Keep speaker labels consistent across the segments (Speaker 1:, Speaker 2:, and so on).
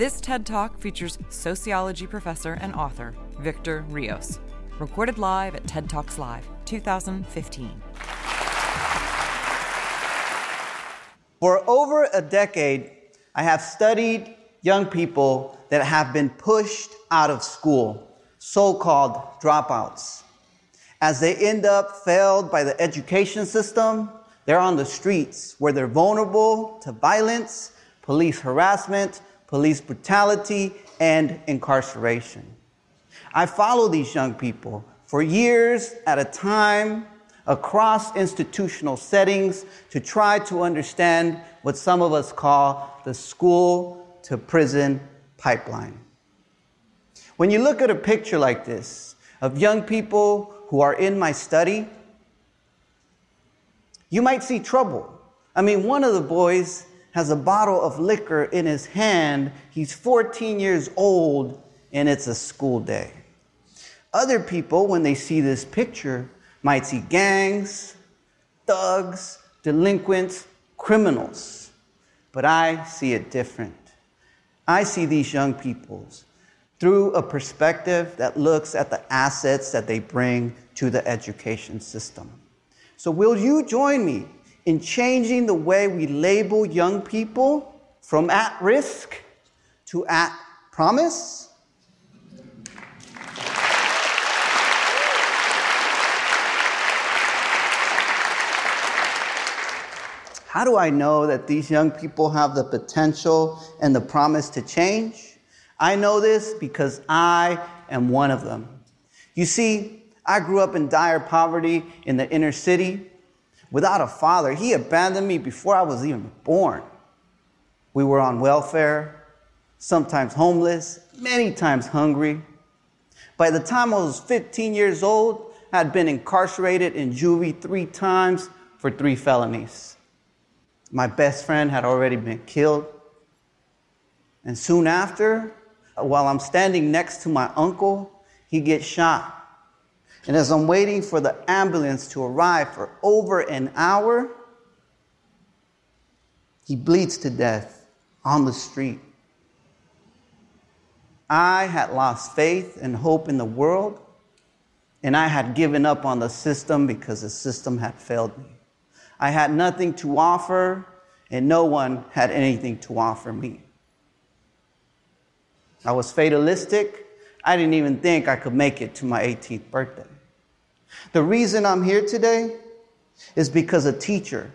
Speaker 1: This TED Talk features sociology professor and author Victor Rios, recorded live at TED Talks Live 2015.
Speaker 2: For over a decade, I have studied young people that have been pushed out of school, so called dropouts. As they end up failed by the education system, they're on the streets where they're vulnerable to violence, police harassment, police brutality, and incarceration. I follow these young people for years at a time across institutional settings to try to understand what some of us call the school to prison pipeline. When you look at a picture like this of young people who are in my study, you might see trouble. I mean, one of the boys has a bottle of liquor in his hand. He's 14 years old, and it's a school day. Other people, when they see this picture, might see gangs, thugs, delinquents, criminals. But I see it different. I see these young peoples through a perspective that looks at the assets that they bring to the education system. So, will you join me in changing the way we label young people from at risk to at promise? How do I know that these young people have the potential and the promise to change? I know this because I am one of them. You see, I grew up in dire poverty in the inner city without a father. He abandoned me before I was even born. We were on welfare, sometimes homeless, many times hungry. By the time I was 15 years old, I had been incarcerated in juvie three times for three felonies. My best friend had already been killed. And soon after, while I'm standing next to my uncle, he gets shot. And as I'm waiting for the ambulance to arrive for over an hour, he bleeds to death on the street. I had lost faith and hope in the world, and I had given up on the system because the system had failed me. I had nothing to offer, and no one had anything to offer me. I was fatalistic. I didn't even think I could make it to my 18th birthday. The reason I'm here today is because a teacher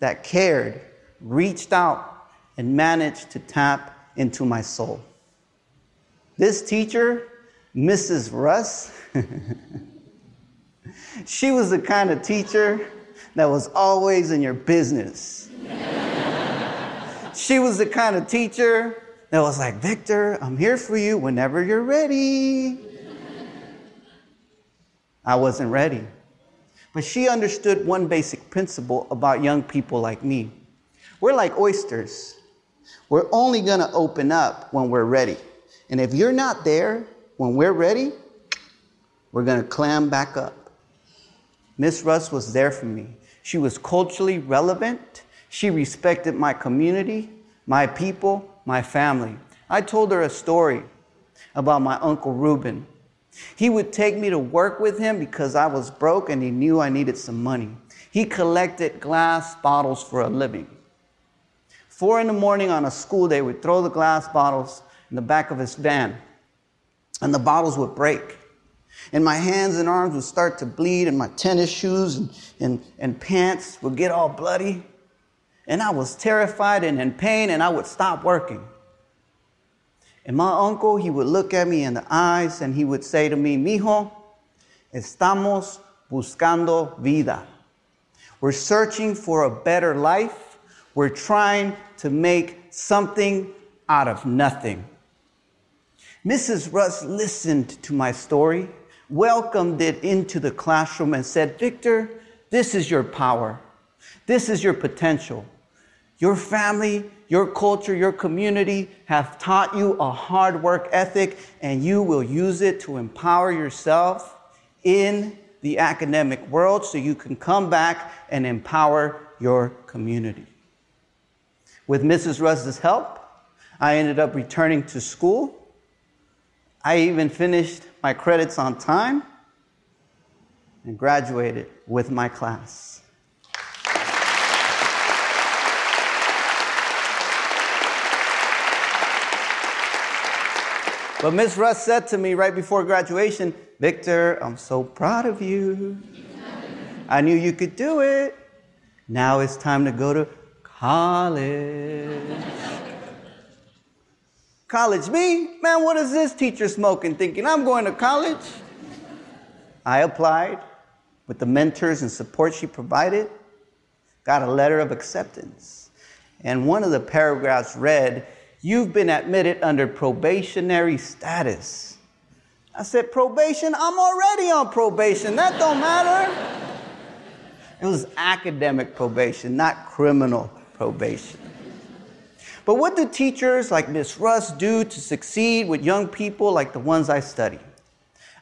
Speaker 2: that cared reached out and managed to tap into my soul. This teacher, Mrs. Russ, she was the kind of teacher that was always in your business. she was the kind of teacher that was like, Victor, I'm here for you whenever you're ready. I wasn't ready. But she understood one basic principle about young people like me. We're like oysters. We're only going to open up when we're ready. And if you're not there when we're ready, we're going to clam back up. Miss Russ was there for me. She was culturally relevant. She respected my community, my people, my family. I told her a story about my Uncle Reuben. He would take me to work with him because I was broke and he knew I needed some money. He collected glass bottles for a living. Four in the morning on a school day, we'd throw the glass bottles in the back of his van, and the bottles would break and my hands and arms would start to bleed, and my tennis shoes and, and, and pants would get all bloody. And I was terrified and in pain, and I would stop working. And my uncle, he would look at me in the eyes and he would say to me, Mijo, estamos buscando vida. We're searching for a better life. We're trying to make something out of nothing. Mrs. Russ listened to my story welcomed it into the classroom and said, Victor, this is your power. This is your potential. Your family, your culture, your community have taught you a hard work ethic, and you will use it to empower yourself in the academic world so you can come back and empower your community. With Mrs. Russ's help, I ended up returning to school. I even finished my credits on time and graduated with my class. But Miss Russ said to me right before graduation, Victor, I'm so proud of you. I knew you could do it. Now it's time to go to college. college, me? Man, what is this teacher smoking thinking I'm going to college? I applied with the mentors and support she provided, got a letter of acceptance. And one of the paragraphs read, You've been admitted under probationary status. I said, Probation? I'm already on probation. That don't matter. It was academic probation, not criminal probation. But what do teachers like Miss Russ do to succeed with young people like the ones I study?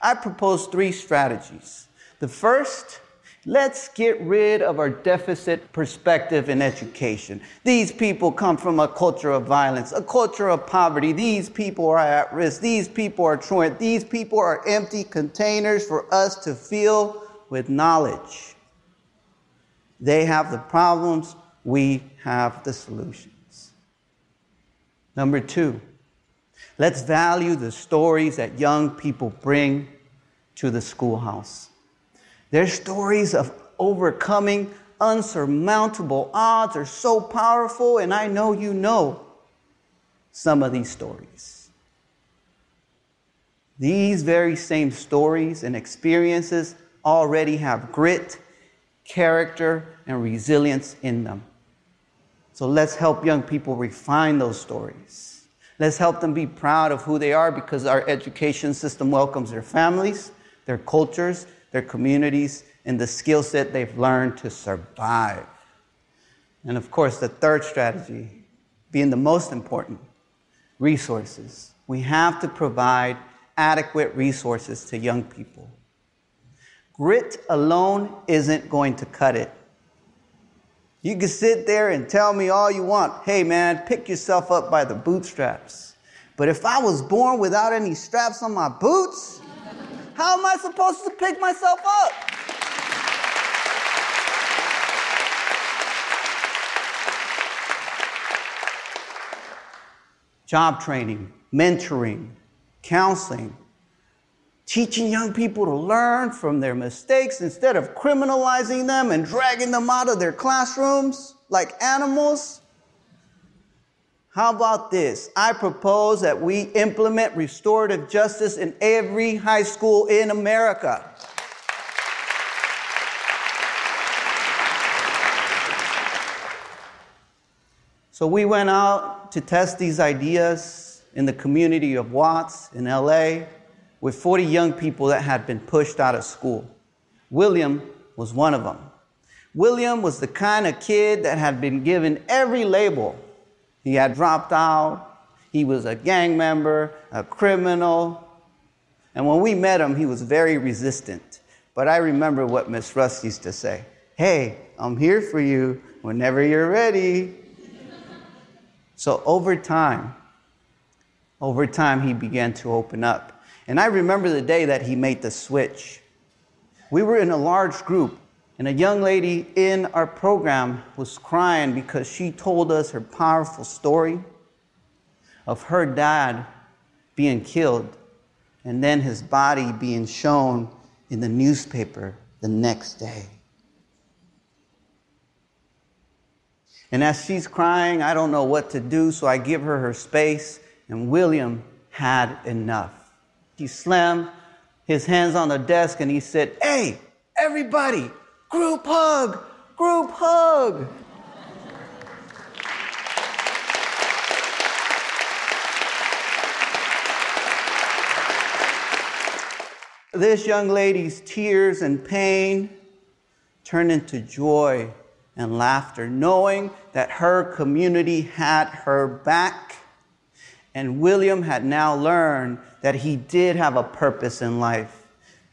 Speaker 2: I propose three strategies. The first Let's get rid of our deficit perspective in education. These people come from a culture of violence, a culture of poverty. These people are at risk. These people are truant. These people are empty containers for us to fill with knowledge. They have the problems, we have the solutions. Number two, let's value the stories that young people bring to the schoolhouse. Their stories of overcoming unsurmountable odds are so powerful, and I know you know some of these stories. These very same stories and experiences already have grit, character, and resilience in them. So let's help young people refine those stories. Let's help them be proud of who they are because our education system welcomes their families, their cultures, their communities, and the skill set they've learned to survive. And of course, the third strategy, being the most important, resources. We have to provide adequate resources to young people. Grit alone isn't going to cut it. You can sit there and tell me all you want. Hey, man, pick yourself up by the bootstraps. But if I was born without any straps on my boots, how am I supposed to pick myself up? Job training, mentoring, counseling, teaching young people to learn from their mistakes instead of criminalizing them and dragging them out of their classrooms like animals. How about this? I propose that we implement restorative justice in every high school in America. So we went out to test these ideas in the community of Watts in LA with 40 young people that had been pushed out of school. William was one of them. William was the kind of kid that had been given every label he had dropped out. He was a gang member, a criminal. And when we met him, he was very resistant. But I remember what Miss Russ used to say Hey, I'm here for you whenever you're ready. so over time, over time, he began to open up. And I remember the day that he made the switch. We were in a large group, and a young lady in our program was crying because she told us her powerful story of her dad being killed and then his body being shown in the newspaper the next day. And as she's crying, I don't know what to do, so I give her her space, and William had enough. He slammed his hands on the desk and he said, Hey, everybody, Group hug! Group hug! This young lady's tears and pain turned into joy and laughter, knowing that her community had her back. And William had now learned that he did have a purpose in life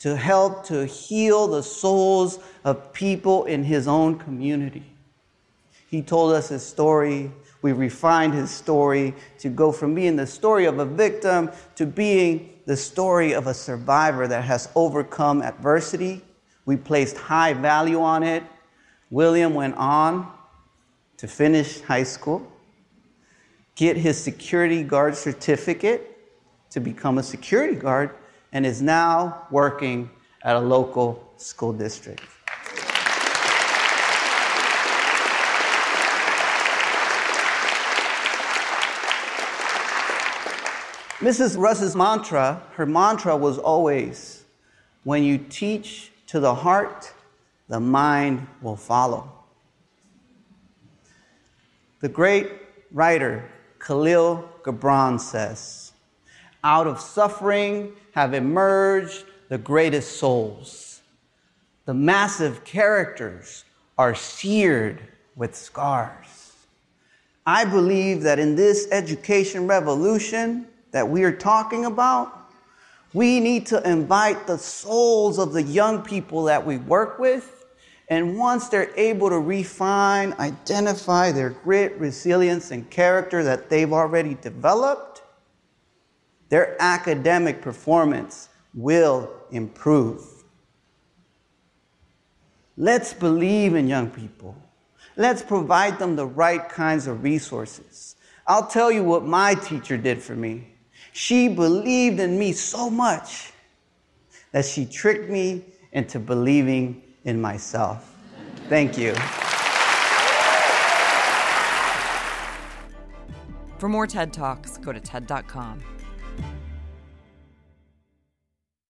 Speaker 2: to help to heal the souls of people in his own community. He told us his story. We refined his story to go from being the story of a victim to being the story of a survivor that has overcome adversity. We placed high value on it. William went on to finish high school, get his security guard certificate to become a security guard, and is now working at a local school district. Mrs. Russ's mantra, her mantra was always when you teach to the heart, the mind will follow. The great writer Khalil Gibran says, Out of suffering have emerged the greatest souls. The massive characters are seared with scars. I believe that in this education revolution, that we are talking about, we need to invite the souls of the young people that we work with. And once they're able to refine, identify their grit, resilience, and character that they've already developed, their academic performance will improve. Let's believe in young people. Let's provide them the right kinds of resources. I'll tell you what my teacher did for me. She believed in me so much that she tricked me into believing in myself. Thank you.
Speaker 1: For more TED Talks, go to TED.com.